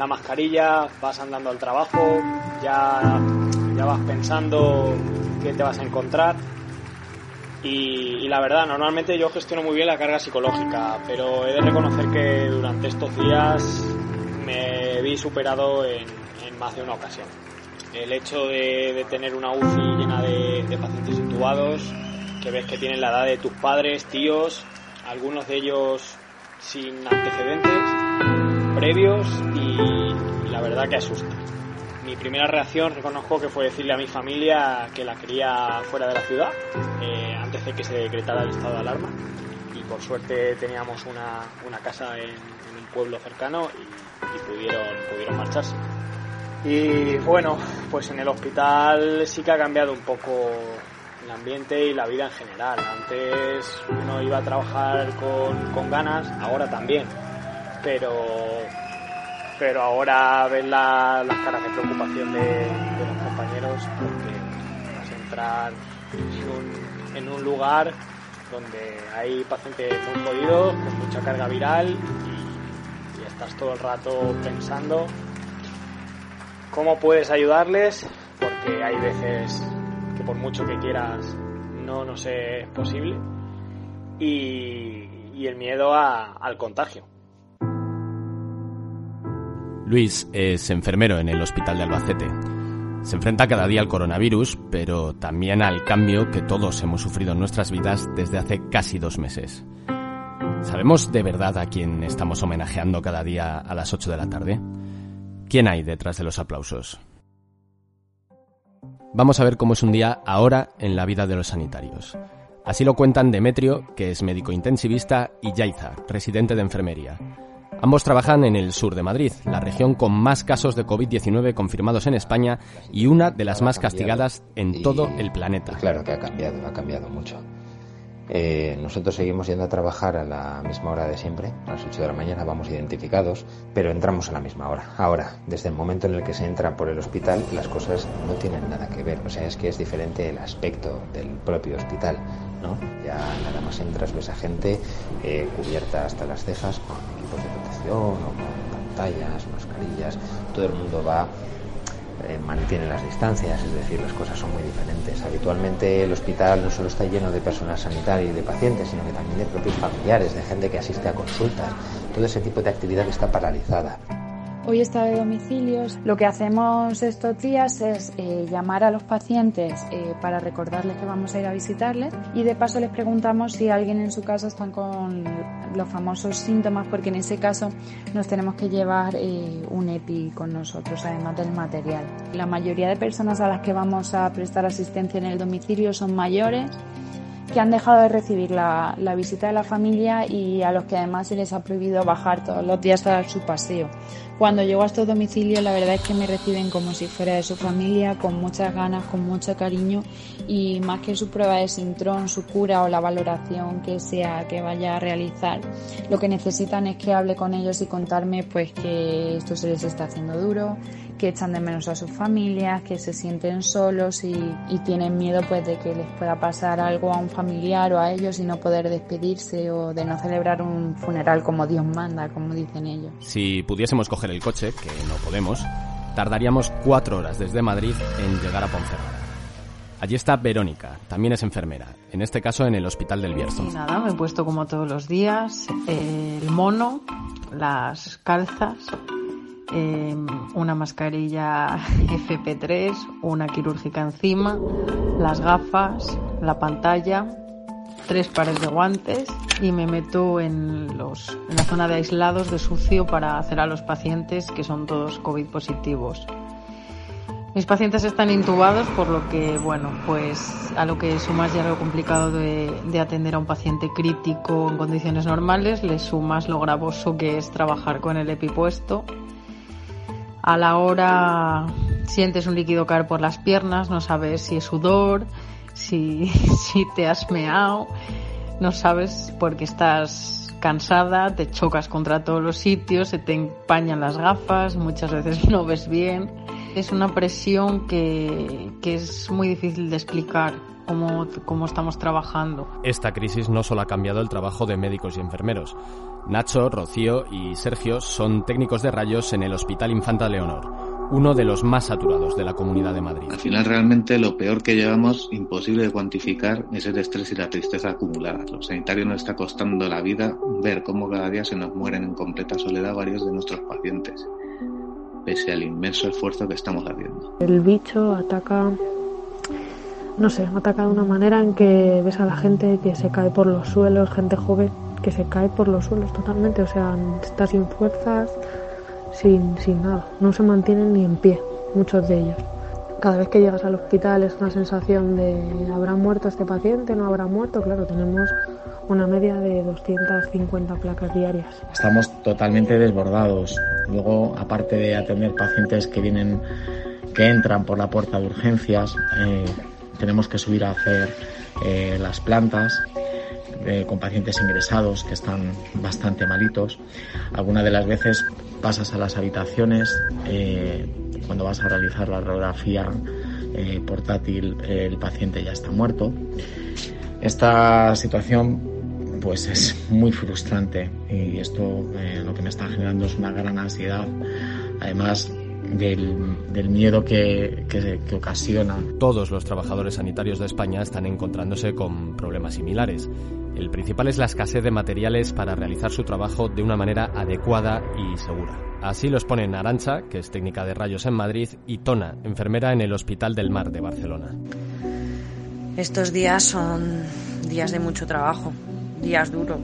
La mascarilla, vas andando al trabajo, ya, ya vas pensando qué te vas a encontrar. Y, la verdad, normalmente yo gestiono muy bien la carga psicológica, pero he de reconocer que durante estos días me vi superado en, más de una ocasión. El hecho de, tener una UCI llena de, de pacientes intubados, que ves que tienen la edad de tus padres, tíos, algunos de ellos sin antecedentes, previos y, la verdad que asusta. Mi primera reacción reconozco que fue decirle a mi familia que la quería fuera de la ciudad eh, antes de que se decretara el estado de alarma y por suerte teníamos una, una casa en, un pueblo cercano y, pudieron, pudieron marcharse. Y bueno, pues en el hospital sí que ha cambiado un poco el ambiente y la vida en general. Antes uno iba a trabajar con, con ganas, ahora también pero pero ahora ven las caras de preocupación de, los compañeros porque vas a entrar en un, lugar donde hay pacientes muy jodidos, con mucha carga viral y, estás todo el rato pensando cómo puedes ayudarles, porque hay veces que por mucho que quieras no nos es posible y, el miedo al contagio. Luis es enfermero en el Hospital de Albacete. Se enfrenta cada día al coronavirus, pero también al cambio que todos hemos sufrido en nuestras vidas desde hace casi dos meses. ¿Sabemos de verdad a quién estamos homenajeando cada día a las 8 de la tarde? ¿Quién hay detrás de los aplausos? Vamos a ver cómo es un día ahora en la vida de los sanitarios. Así lo cuentan Demetrio, que es médico intensivista, y Yaiza, residente de enfermería. Ambos trabajan en el sur de Madrid, la región con más casos de COVID-19 confirmados en España y una de las más castigadas en todo el planeta. Claro que ha cambiado, ha cambiado mucho. Eh, nosotros seguimos yendo a trabajar a la misma hora de siempre, a las 8 de la mañana vamos identificados, pero entramos a la misma hora. Ahora, desde el momento en el que se entra por el hospital, las cosas no tienen nada que ver. O sea, es que es diferente el aspecto del propio hospital, ¿no? Ya nada más entras, ves a gente eh, cubierta hasta las cejas con equipos de o con pantallas, mascarillas, todo el mundo va eh, mantiene las distancias, es decir, las cosas son muy diferentes. Habitualmente el hospital no solo está lleno de personal sanitario y de pacientes, sino que también de propios familiares, de gente que asiste a consultas. Todo ese tipo de actividad está paralizada. Hoy está de domicilios. Lo que hacemos estos días es eh, llamar a los pacientes eh, para recordarles que vamos a ir a visitarles y de paso les preguntamos si alguien en su casa están con los famosos síntomas porque en ese caso nos tenemos que llevar eh, un EPI con nosotros además del material. La mayoría de personas a las que vamos a prestar asistencia en el domicilio son mayores que han dejado de recibir la, la, visita de la familia y a los que además se les ha prohibido bajar todos los días a dar su paseo. Cuando llego a estos domicilios la verdad es que me reciben como si fuera de su familia, con muchas ganas, con mucho cariño y más que su prueba de sintrón, su cura o la valoración que sea que vaya a realizar, lo que necesitan es que hable con ellos y contarme pues que esto se les está haciendo duro, que echan de menos a sus familias, que se sienten solos y, y, tienen miedo pues de que les pueda pasar algo a un familiar o a ellos y no poder despedirse o de no celebrar un funeral como Dios manda, como dicen ellos. Si pudiésemos coger el coche, que no podemos, tardaríamos cuatro horas desde Madrid en llegar a Ponferrada. Allí está Verónica, también es enfermera, en este caso en el Hospital del Bierzo. Y nada, me he puesto como todos los días el mono, las calzas, eh, una mascarilla FP3, una quirúrgica encima, las gafas, la pantalla, tres pares de guantes y me meto en, los, en la zona de aislados de sucio para hacer a los pacientes que son todos COVID positivos. Mis pacientes están intubados, por lo que, bueno, pues a lo que sumas ya lo complicado de, de, atender a un paciente crítico en condiciones normales, le sumas lo gravoso que es trabajar con el epipuesto. A la hora sientes un líquido caer por las piernas, no sabes si es sudor, si, si te has meado, no sabes porque estás cansada, te chocas contra todos los sitios, se te empañan las gafas, muchas veces no ves bien. Es una presión que, que es muy difícil de explicar cómo, cómo estamos trabajando. Esta crisis no solo ha cambiado el trabajo de médicos y enfermeros. Nacho, Rocío y Sergio son técnicos de rayos en el Hospital Infanta Leonor, uno de los más saturados de la Comunidad de Madrid. Al final realmente lo peor que llevamos, imposible de cuantificar, es el estrés y la tristeza acumuladas. Los sanitarios nos está costando la vida ver cómo cada día se nos mueren en completa soledad varios de nuestros pacientes, pese al inmenso esfuerzo que estamos haciendo. El bicho ataca no sé, ataca de una manera en que ves a la gente que se cae por los suelos, gente joven que se cae por los suelos totalmente, o sea, está sin fuerzas, sin, sin nada, no se mantienen ni en pie, muchos de ellos. Cada vez que llegas al hospital es una sensación de ¿habrá muerto este paciente? ¿No habrá muerto? Claro, tenemos una media de 250 placas diarias. Estamos totalmente desbordados. Luego, aparte de atender pacientes que vienen, que entran por la puerta de urgencias, eh, tenemos que subir a hacer eh, las plantas eh, con pacientes ingresados que están bastante malitos. Algunas de las veces pasas a las habitaciones eh, cuando vas a realizar la radiografía eh, portátil el paciente ya está muerto. Esta situación pues es muy frustrante y esto lo que me está generando es una gran ansiedad. Además, del, del, miedo que, que, que, ocasiona. Todos los trabajadores sanitarios de España están encontrándose con problemas similares. El principal es la escasez de materiales para realizar su trabajo de una manera adecuada y segura. Así los ponen Arancha, que es técnica de rayos en Madrid, y Tona, enfermera en el Hospital del Mar de Barcelona. Estos días son días de mucho trabajo, días duros.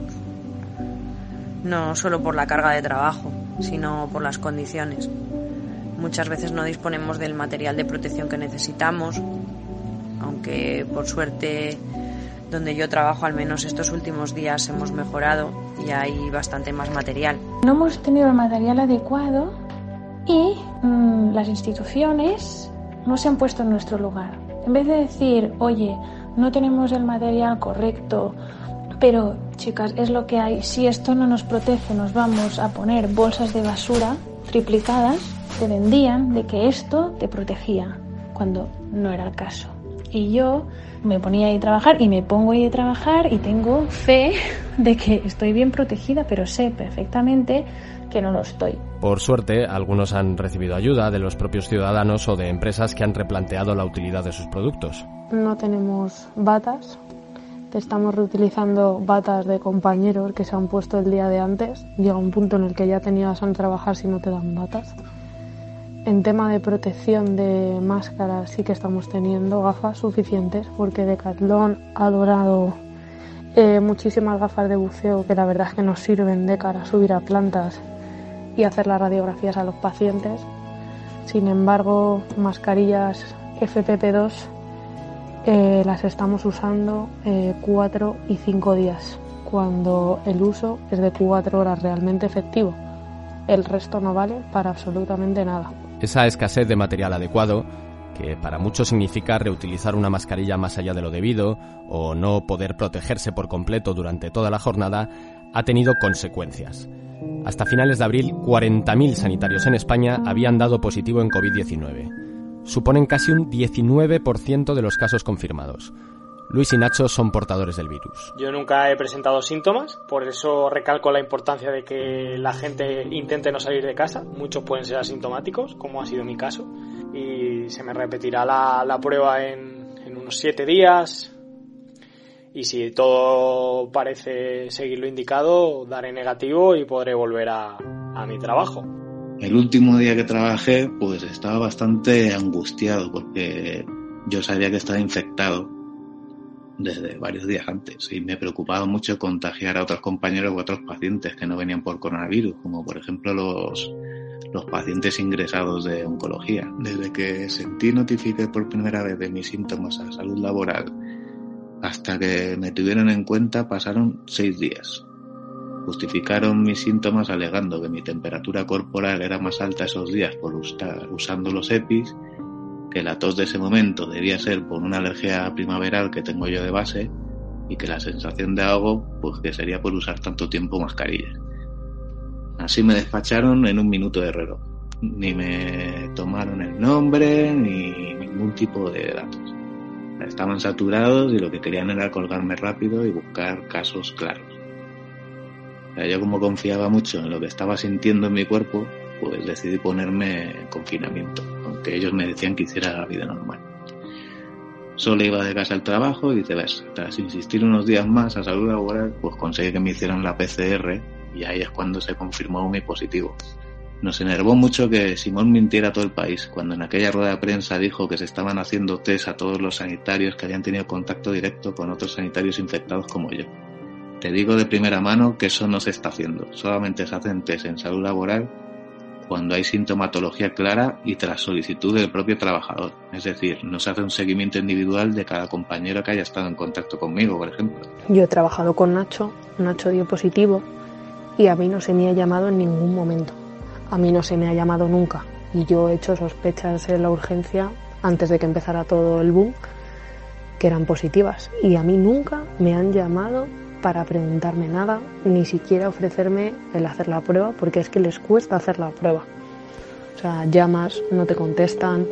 No solo por la carga de trabajo, sino por las condiciones. Muchas veces no disponemos del material de protección que necesitamos, aunque por suerte donde yo trabajo al menos estos últimos días hemos mejorado y hay bastante más material. No hemos tenido el material adecuado y mmm, las instituciones no se han puesto en nuestro lugar. En vez de decir, oye, no tenemos el material correcto, pero chicas, es lo que hay, si esto no nos protege, nos vamos a poner bolsas de basura triplicadas, te vendían de que esto te protegía, cuando no era el caso. Y yo me ponía ahí a trabajar y me pongo ahí a trabajar y tengo fe de que estoy bien protegida, pero sé perfectamente que no lo estoy. Por suerte, algunos han recibido ayuda de los propios ciudadanos o de empresas que han replanteado la utilidad de sus productos. No tenemos batas, estamos reutilizando batas de compañeros que se han puesto el día de antes. Llega un punto en el que ya tenías a trabajar si no te dan batas. En tema de protección de máscaras sí que estamos teniendo gafas suficientes porque Decathlon ha dorado eh, muchísimas gafas de buceo que la verdad es que nos sirven de cara a subir a plantas y hacer las radiografías a los pacientes. Sin embargo, mascarillas FPP2 eh, las estamos usando eh, cuatro y cinco días, cuando el uso es de cuatro horas realmente efectivo. El resto no vale para absolutamente nada. Esa escasez de material adecuado, que para muchos significa reutilizar una mascarilla más allá de lo debido o no poder protegerse por completo durante toda la jornada, ha tenido consecuencias. Hasta finales de abril, 40.000 sanitarios en España habían dado positivo en COVID-19. Suponen casi un 19% de los casos confirmados. Luis y Nacho son portadores del virus. Yo nunca he presentado síntomas, por eso recalco la importancia de que la gente intente no salir de casa. Muchos pueden ser asintomáticos, como ha sido mi caso, y se me repetirá la, prueba en, en unos siete días, y si todo parece seguir lo indicado, daré negativo y podré volver a, mi trabajo. El último día que trabajé, pues estaba bastante angustiado porque yo sabía que estaba infectado desde varios días antes y me preocupaba mucho contagiar a otros compañeros u otros pacientes que no venían por coronavirus, como por ejemplo los, los pacientes ingresados de oncología. Desde que sentí notifique por primera vez de mis síntomas a salud laboral hasta que me tuvieron en cuenta pasaron seis días. Justificaron mis síntomas alegando que mi temperatura corporal era más alta esos días por estar usando los EPIs, que la tos de ese momento debía ser por una alergia primaveral que tengo yo de base y que la sensación de ahogo pues que sería por usar tanto tiempo mascarilla. Así me despacharon en un minuto de reloj. Ni me tomaron el nombre ni ningún tipo de datos. Estaban saturados y lo que querían era colgarme rápido y buscar casos claros. Yo como confiaba mucho en lo que estaba sintiendo en mi cuerpo, pues decidí ponerme en confinamiento, aunque ellos me decían que hiciera la vida normal. Solo iba de casa al trabajo y ves, Tras insistir unos días más a salud laboral, pues conseguí que me hicieran la PCR y ahí es cuando se confirmó mi positivo. Nos enervó mucho que Simón mintiera a todo el país, cuando en aquella rueda de prensa dijo que se estaban haciendo test a todos los sanitarios que habían tenido contacto directo con otros sanitarios infectados como yo. Te digo de primera mano que eso no se está haciendo, solamente se hacen test en salud laboral cuando hay sintomatología clara y tras solicitud del propio trabajador. Es decir, no se hace un seguimiento individual de cada compañero que haya estado en contacto conmigo, por ejemplo. Yo he trabajado con Nacho, Nacho dio positivo y a mí no se me ha llamado en ningún momento a mí no se me ha llamado nunca y yo he hecho sospechas en la urgencia antes de que empezara todo el boom que eran positivas y a mí nunca me han llamado para preguntarme nada, ni siquiera ofrecerme el hacer la prueba, porque es que les cuesta hacer la prueba. O sea, llamas, no te contestan,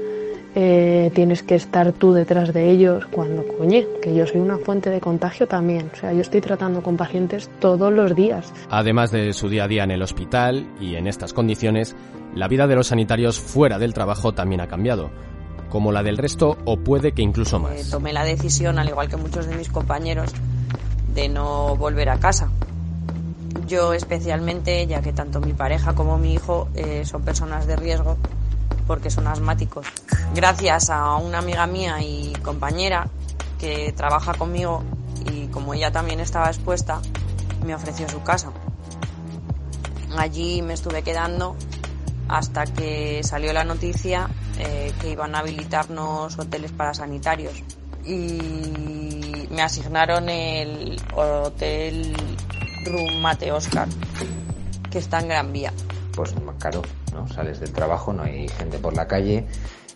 eh, tienes que estar tú detrás de ellos cuando, coñe, que yo soy una fuente de contagio también. O sea, yo estoy tratando con pacientes todos los días. Además de su día a día en el hospital y en estas condiciones, la vida de los sanitarios fuera del trabajo también ha cambiado como la del resto o puede que incluso más. Eh, tomé la decisión, al igual que muchos de mis compañeros, de no volver a casa. Yo especialmente, ya que tanto mi pareja como mi hijo eh, son personas de riesgo, porque son asmáticos. Gracias a una amiga mía y compañera que trabaja conmigo y como ella también estaba expuesta, me ofreció su casa. Allí me estuve quedando hasta que salió la noticia eh, que iban a habilitarnos hoteles para sanitarios. Y me asignaron el hotel Room Mate Oscar, que está en Gran Vía. Pues claro, ¿no? Sales del trabajo, no hay gente por la calle,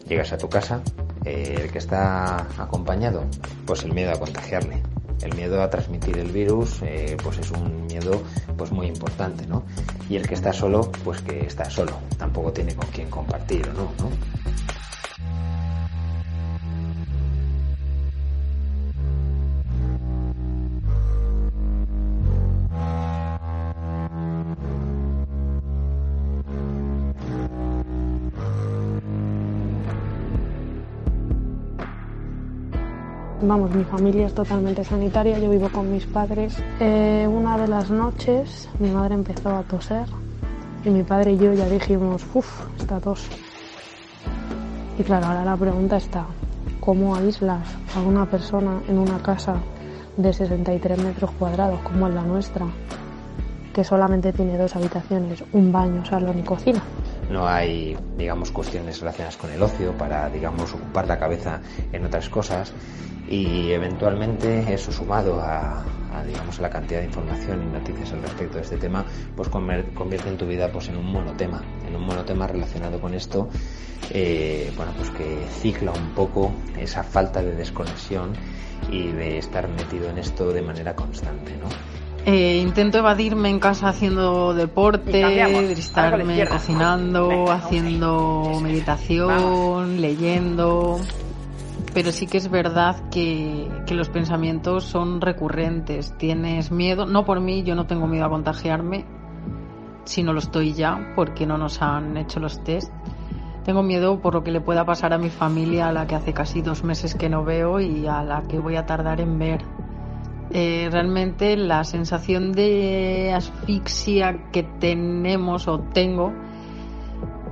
llegas a tu casa, eh, el que está acompañado, pues el miedo a contagiarle. El miedo a transmitir el virus, eh, pues es un miedo pues muy importante, ¿no? Y el que está solo, pues que está solo, tampoco tiene con quién compartir ¿no? Vamos, mi familia es totalmente sanitaria, yo vivo con mis padres. Eh, una de las noches mi madre empezó a toser y mi padre y yo ya dijimos, uff, esta tos. Y claro, ahora la pregunta está, ¿cómo aíslas a una persona en una casa de 63 metros cuadrados como es la nuestra, que solamente tiene dos habitaciones, un baño, salón y cocina? No hay, digamos, cuestiones relacionadas con el ocio para, digamos, ocupar la cabeza en otras cosas y eventualmente eso sumado a, digamos, la cantidad de información y noticias al respecto de este tema, pues convierte en tu vida pues en un monotema, en un monotema relacionado con esto, eh, bueno, pues que cicla un poco esa falta de desconexión y de estar metido en esto de manera constante, ¿no? Eh, intento evadirme en casa haciendo deporte, estarme cocinando, haciendo meditación, leyendo. Pero sí que es verdad que, que, los pensamientos son recurrentes. Tienes miedo, no por mí, yo no tengo miedo a contagiarme, si no lo estoy ya, porque no nos han hecho los test. Tengo miedo por lo que le pueda pasar a mi familia, a la que hace casi dos meses que no veo y a la que voy a tardar en ver. Eh, realmente la sensación de asfixia que tenemos o tengo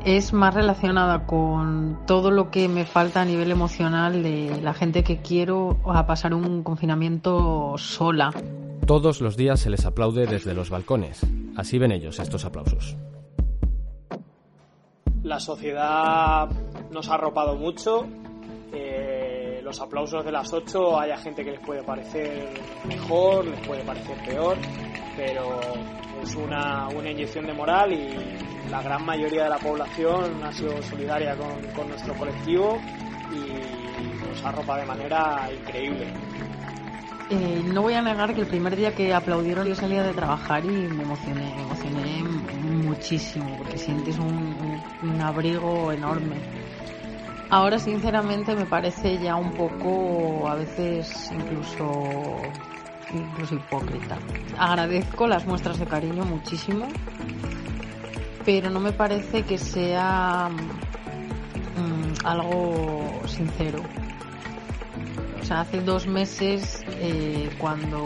es más relacionada con todo lo que me falta a nivel emocional de la gente que quiero a pasar un confinamiento sola. Todos los días se les aplaude desde los balcones. Así ven ellos estos aplausos. La sociedad nos ha arropado mucho. Los aplausos de las 8 haya gente que les puede parecer mejor, les puede parecer peor, pero es una, una inyección de moral y la gran mayoría de la población ha sido solidaria con, nuestro colectivo y nos arropa de manera increíble. Eh, no voy a negar que el primer día que aplaudieron yo salía de trabajar y me emocioné, me emocioné muchísimo porque sientes un abrigo enorme Ahora sinceramente me parece ya un poco a veces incluso incluso hipócrita. Agradezco las muestras de cariño muchísimo, pero no me parece que sea mm, algo sincero. O sea, hace dos meses, eh, cuando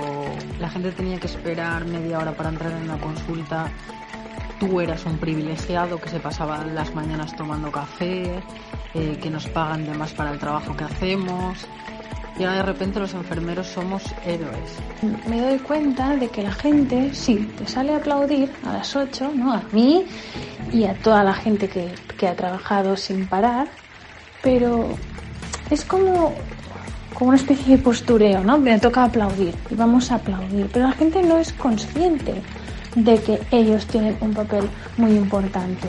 la gente tenía que esperar media hora para entrar en una consulta, tú eras un privilegiado que se pasaba las mañanas tomando café, eh, que nos pagan de más para el trabajo que hacemos. Y ahora de repente los enfermeros somos héroes. Me doy cuenta de que la gente, sí, te sale a aplaudir a las 8, ¿no? A mí y a toda la gente que, que ha trabajado sin parar, pero es como, como una especie de postureo, ¿no? Me toca aplaudir y vamos a aplaudir, pero la gente no es consciente de que ellos tienen un papel muy importante.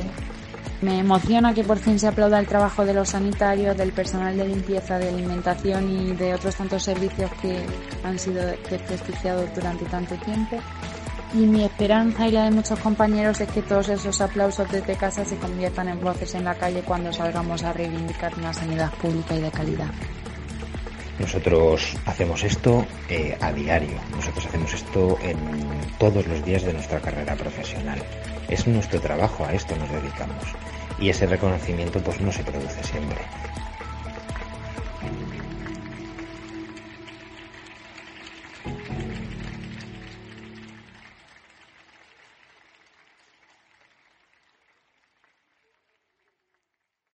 Me emociona que por fin se aplauda el trabajo de los sanitarios, del personal de limpieza, de alimentación y de otros tantos servicios que han sido desprestigiados durante tanto tiempo. Y mi esperanza y la de muchos compañeros es que todos esos aplausos desde casa se conviertan en voces en la calle cuando salgamos a reivindicar una sanidad pública y de calidad. Nosotros hacemos esto eh, a diario, nosotros hacemos esto en todos los días de nuestra carrera profesional. Es nuestro trabajo, a esto nos dedicamos. Y ese reconocimiento pues no se produce siempre.